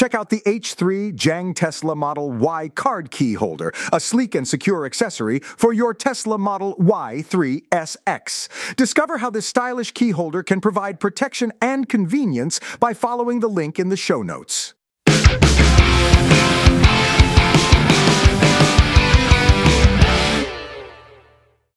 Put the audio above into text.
Check out the H3JANG Tesla Model Y card key holder, a sleek and secure accessory for your Tesla Model Y3SX. Discover how this stylish key holder can provide protection and convenience by following the link in the show notes.